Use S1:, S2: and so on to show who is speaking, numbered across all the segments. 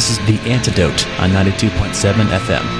S1: This is The Antidote on 92.7 FM.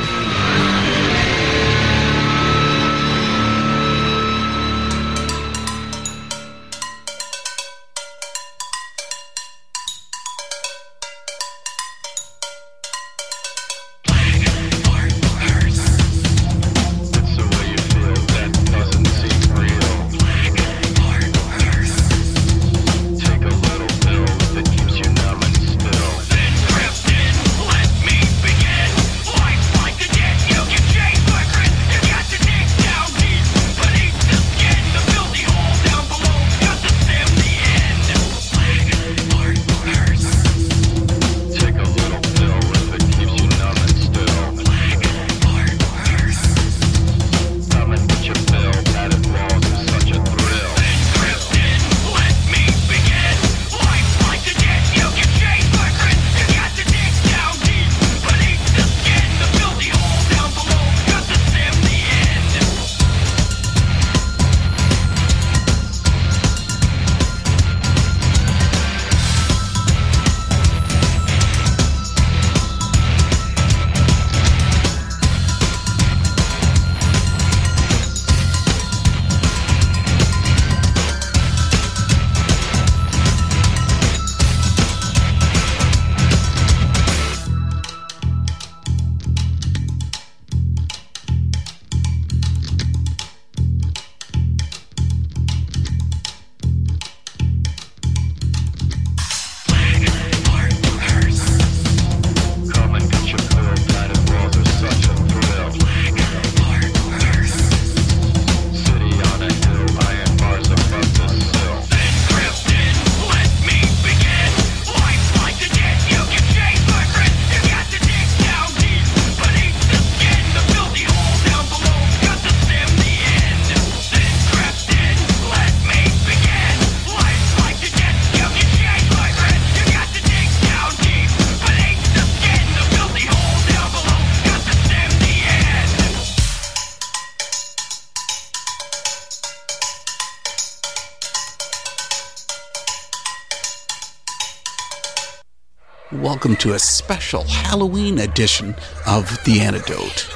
S2: A special Halloween edition of The Antidote.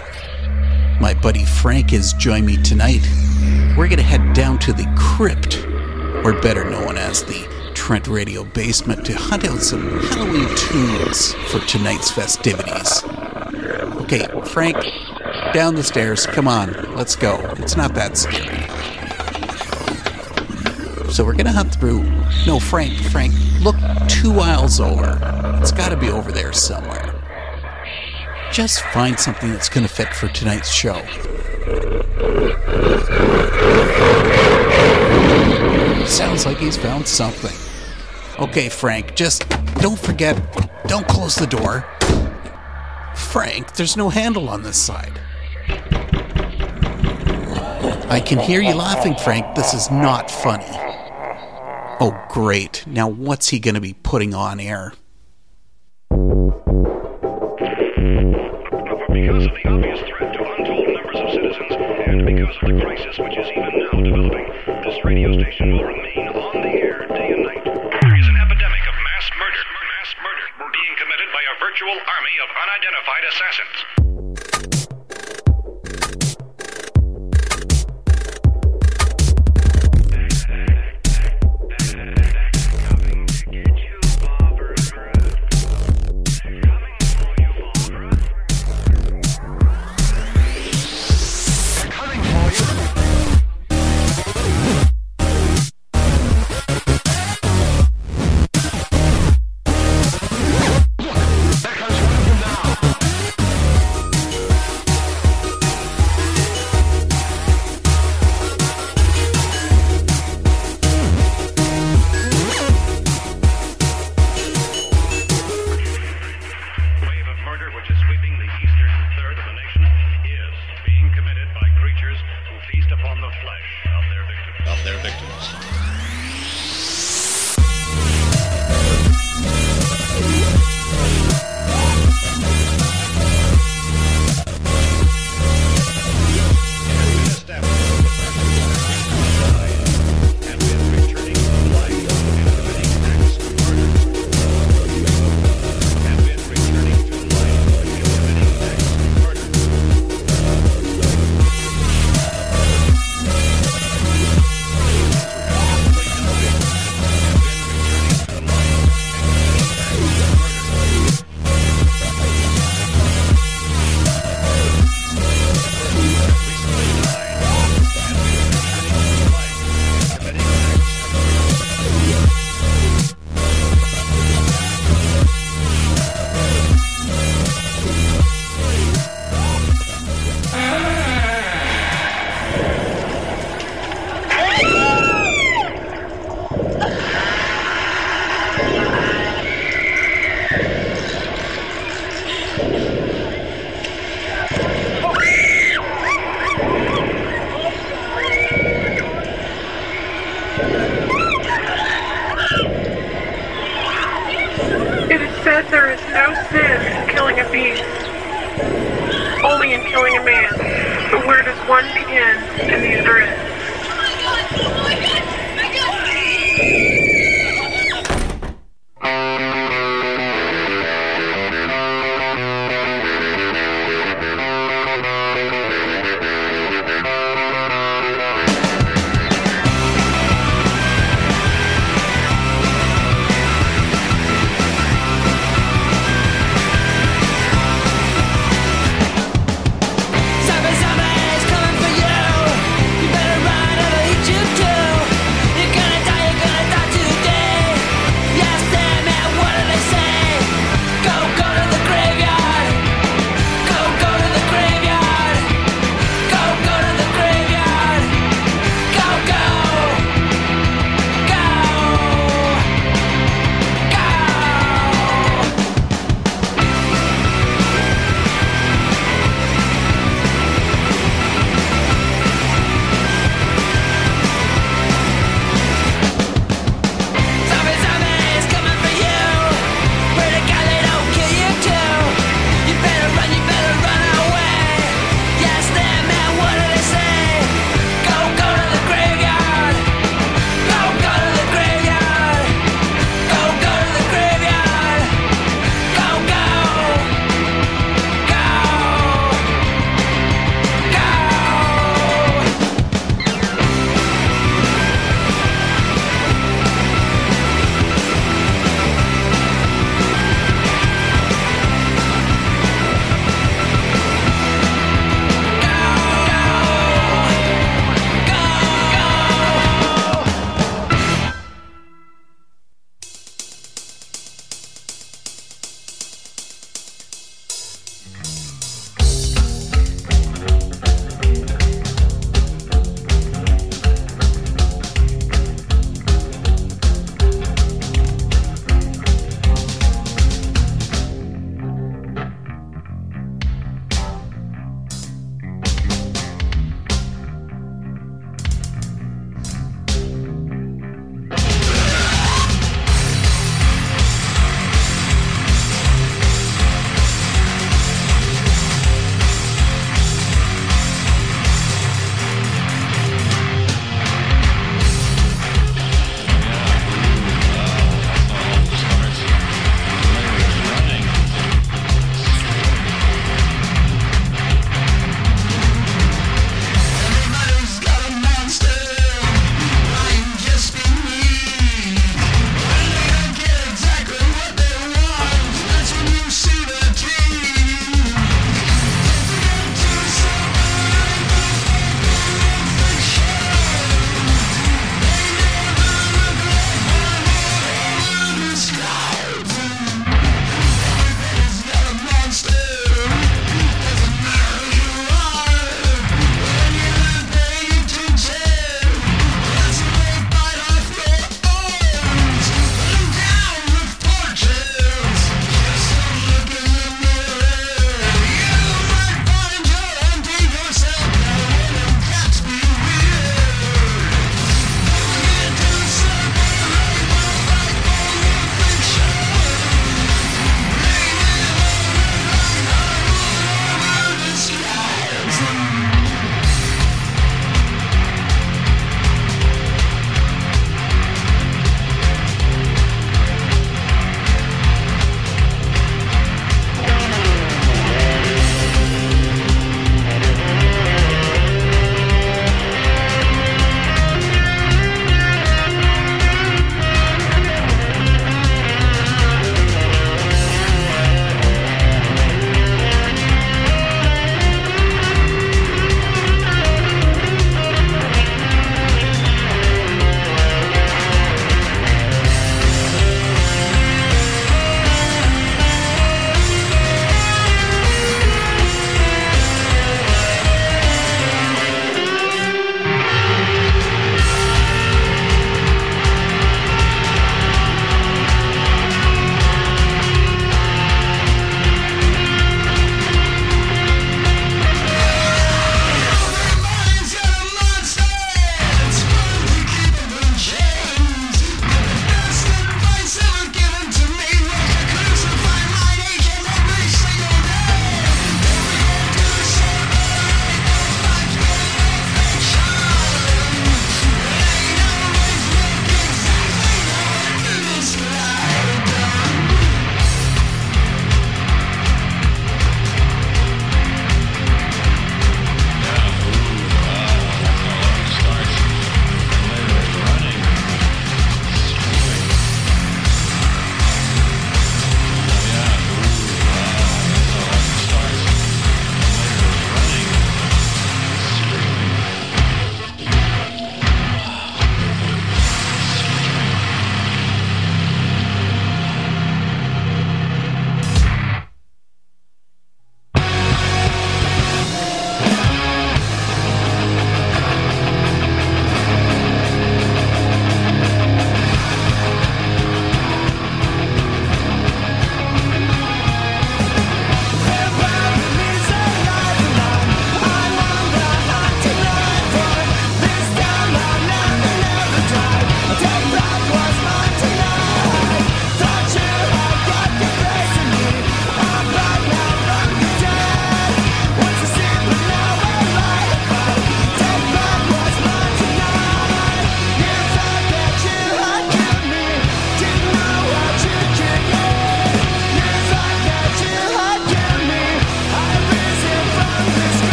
S2: My buddy Frank has joined me tonight. We're going to head down to the crypt, or better known as the Trent Radio basement, to hunt out some Halloween tunes for tonight's festivities. Okay, Frank, down the stairs. Come on, let's go. It's not that scary. So we're to hunt through. No, Frank, Frank, look two aisles over. It's got to be over there somewhere. Just find something that's going to fit for tonight's show. Sounds like he's found something. Okay, Frank, just don't forget, don't close the door. Frank, there's no handle on this side. I can hear you laughing, Frank. This is not funny. Oh, great. Now, what's he going to be putting on air?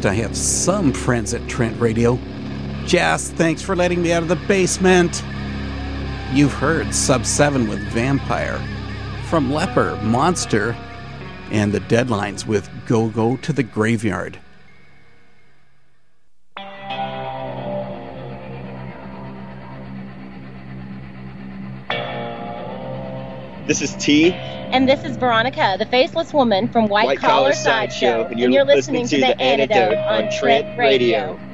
S2: Least I have some friends at Trent Radio. Jess, thanks for letting me out of the basement. You've heard Sub 7 with Vampire, from Leper, Monster, and the Deadlines with Go Go to the Graveyard.
S3: This is T.
S4: And this is Veronica, the faceless woman from White,
S3: White
S4: Collar Sideshow.
S3: Sideshow, and you're listening to The Antidote on Trent Radio.
S5: Hi,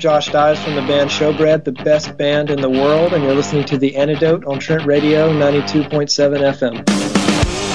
S5: Josh Dies from the band Showbread, the best band in the world, and you're listening to The Antidote on Trent Radio 92.7 FM.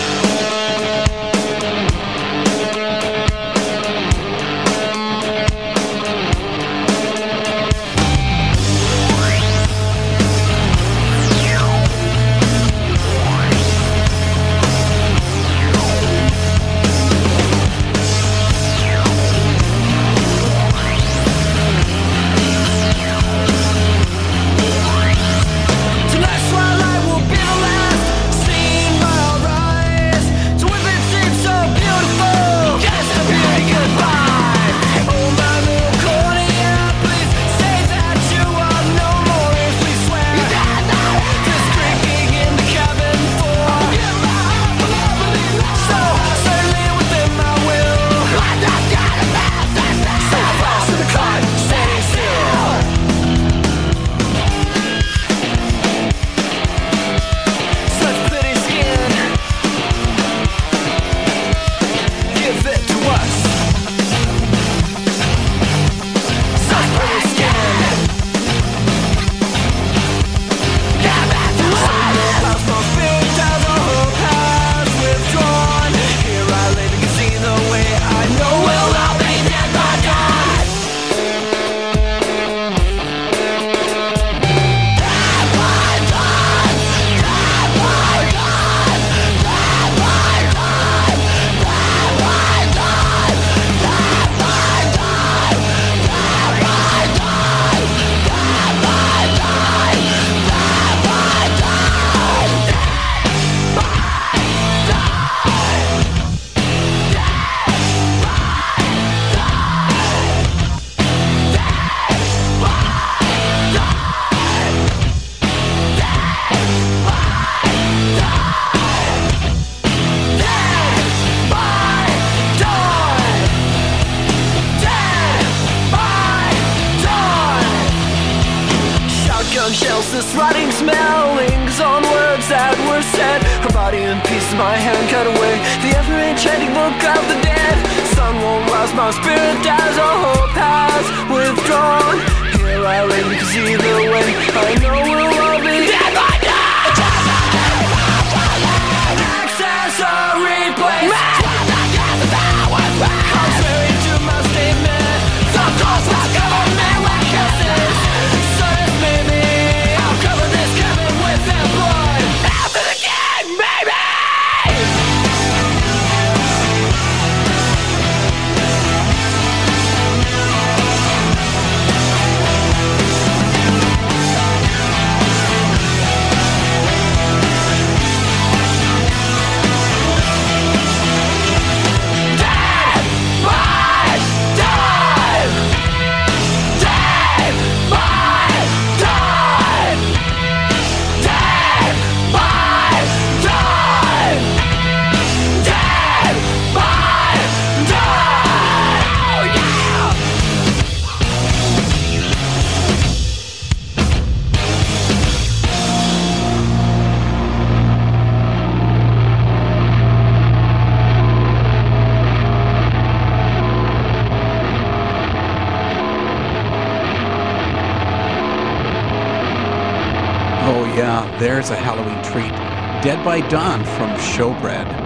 S5: my hand cut away.
S6: The ever enchanting book of the dead. Sun won't rise, my spirit dies. Oh,
S2: Uh, there's a Halloween treat. Dead by Dawn from Showbread.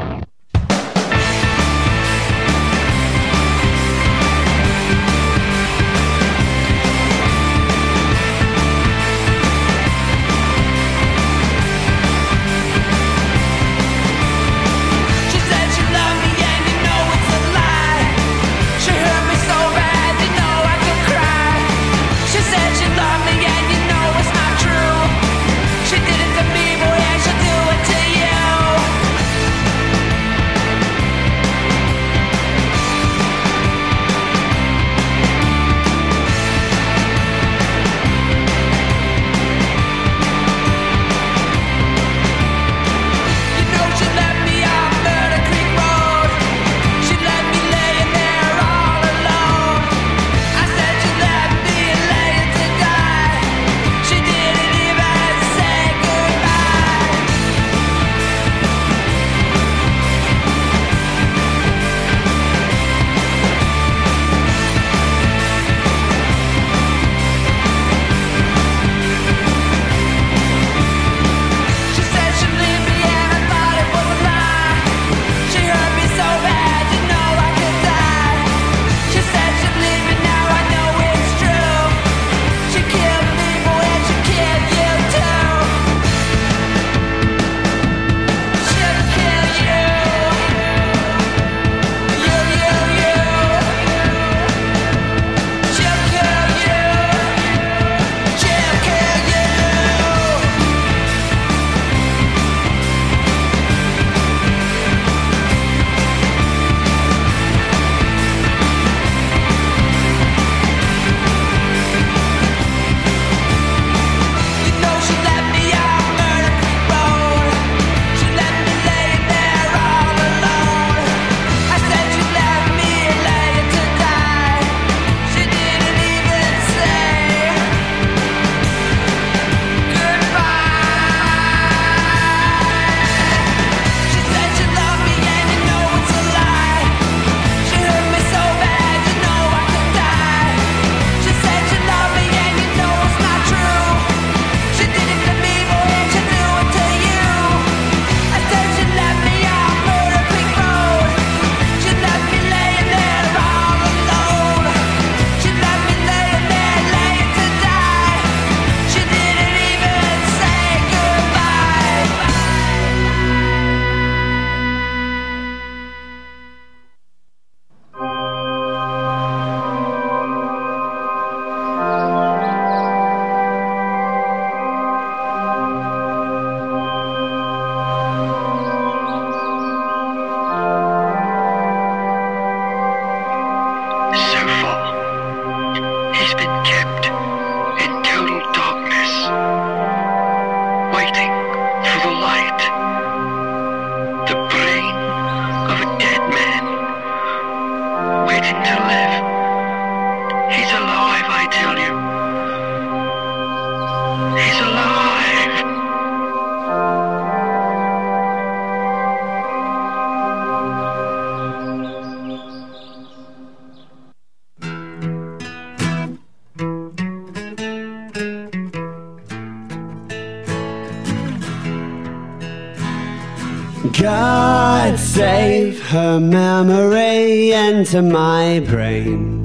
S6: God save her memory into my brain.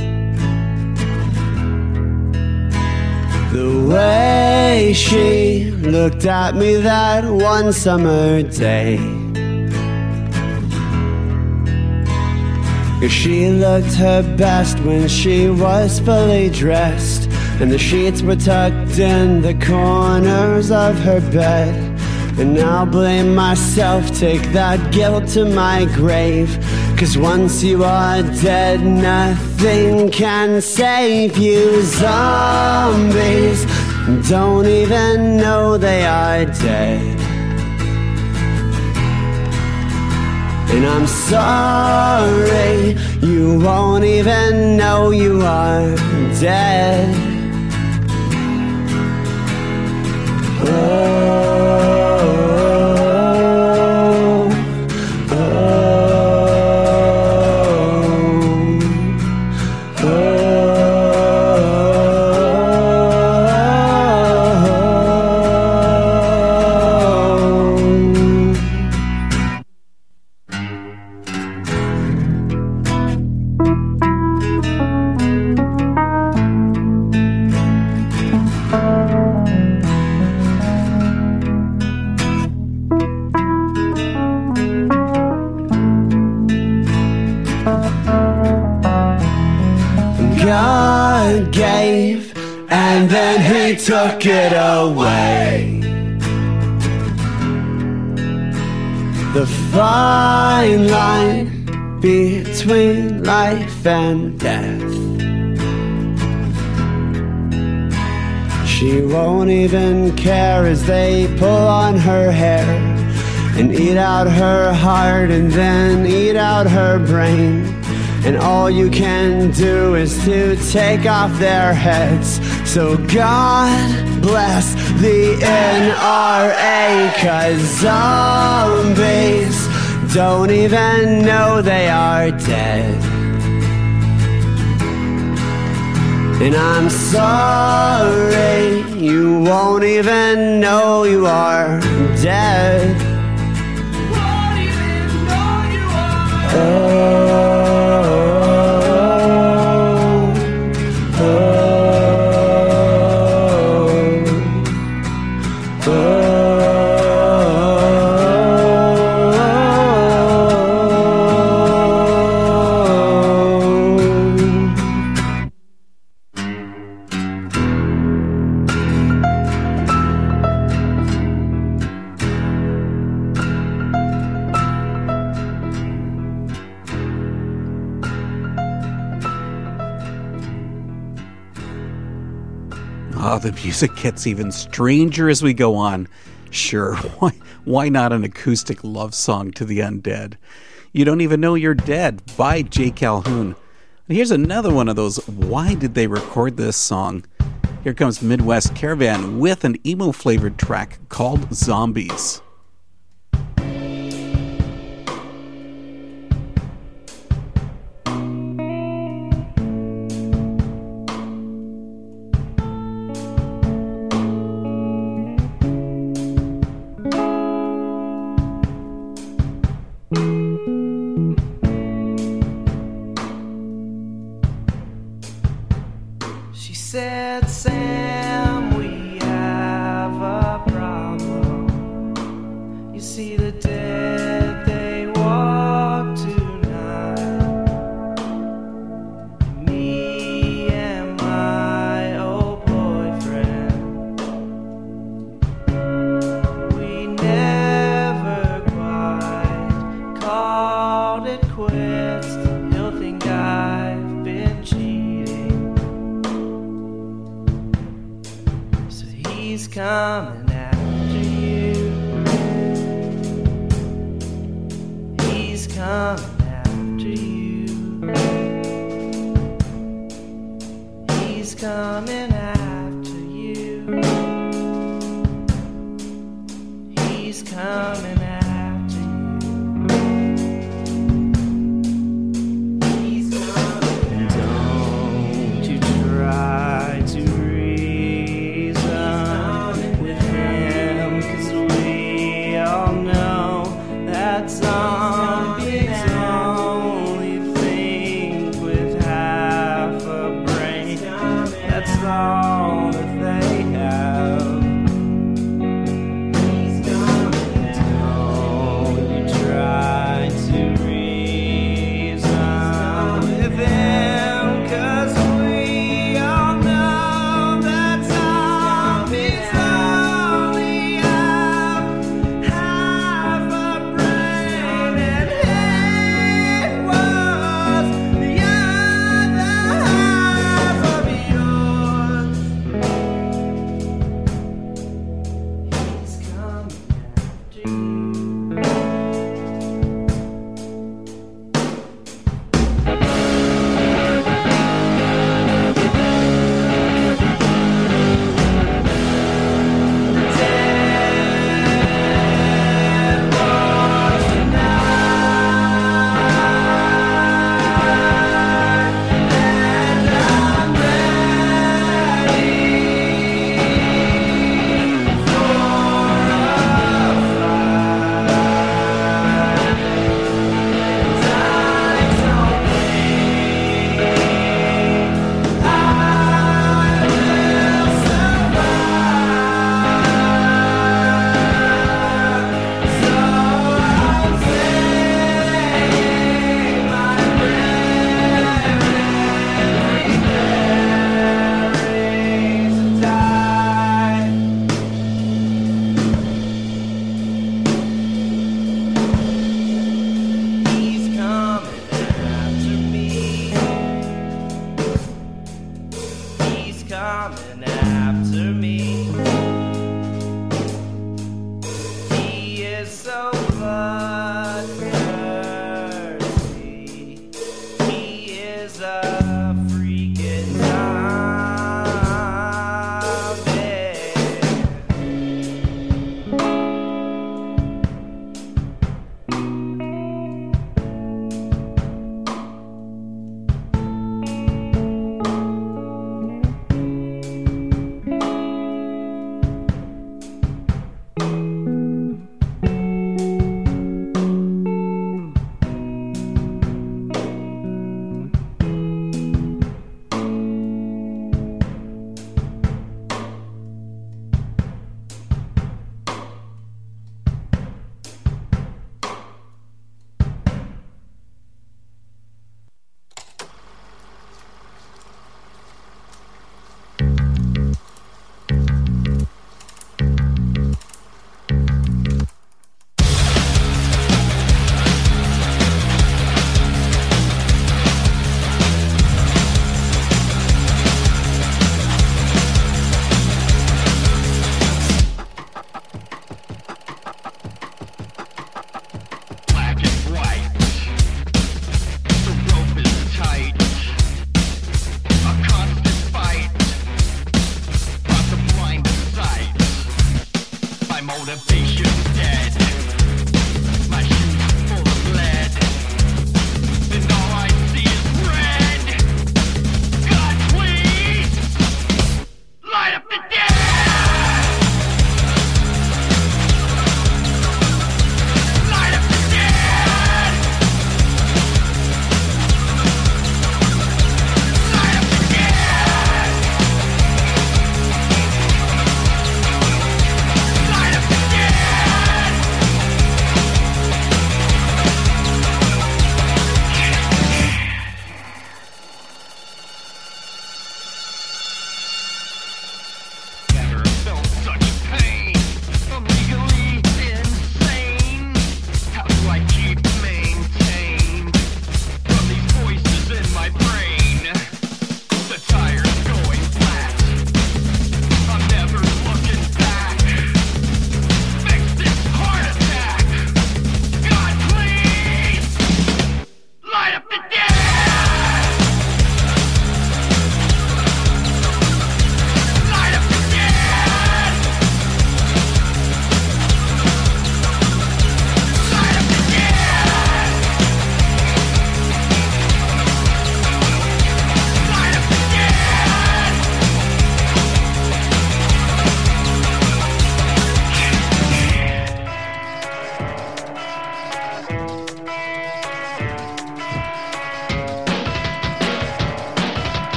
S6: The way she looked at me that one summer day. She looked her best when she was fully dressed, and the sheets were tucked in the corners of her bed. And I'll blame myself, take that guilt to my grave. Cause once you are dead, nothing can save you. Zombies don't even know they are dead. And I'm sorry, you won't even know you are dead. Took it away. The fine line between life and death. She won't even care as they pull on her hair and eat out her heart and then eat out her brain. And all you can do is to take off their heads. So God bless the NRA, cause zombies don't even know they are dead. And I'm sorry, you won't even know you are dead.
S2: The music gets even stranger as we go on. Sure, why, why not an acoustic love song to the undead? You Don't Even Know You're Dead by Jay Calhoun. And here's another one of those why did they record this song? Here comes Midwest Caravan with an emo flavored track called Zombies.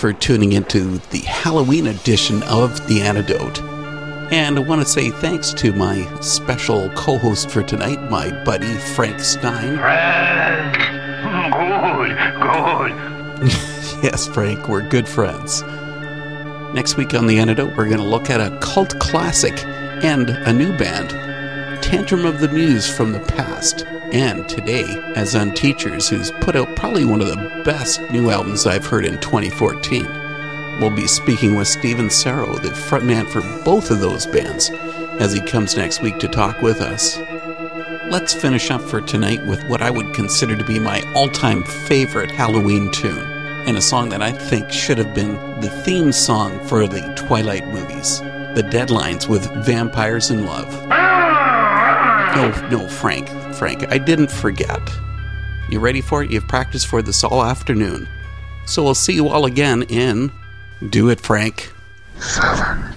S2: For tuning into the Halloween edition of The Antidote. And I want to say thanks to my special co host for tonight, my buddy Frank Stein.
S7: Good, good.
S2: yes, Frank, we're good friends. Next week on The Antidote, we're going to look at a cult classic and a new band, Tantrum of the Muse from the past. And today, as on Teachers, who's put out probably one of the best new albums I've heard in 2014. We'll be speaking with Steven Sarro, the frontman for both of those bands, as he comes next week to talk with us. Let's finish up for tonight with what I would consider to be my all time favorite Halloween tune, and a song that I think should have been the theme song for the Twilight movies The Deadlines with Vampires in Love. No, no, Frank, Frank, I didn't forget. You ready for it? You've practiced for this all afternoon. So we'll see you all again in Do It, Frank.
S7: Seven.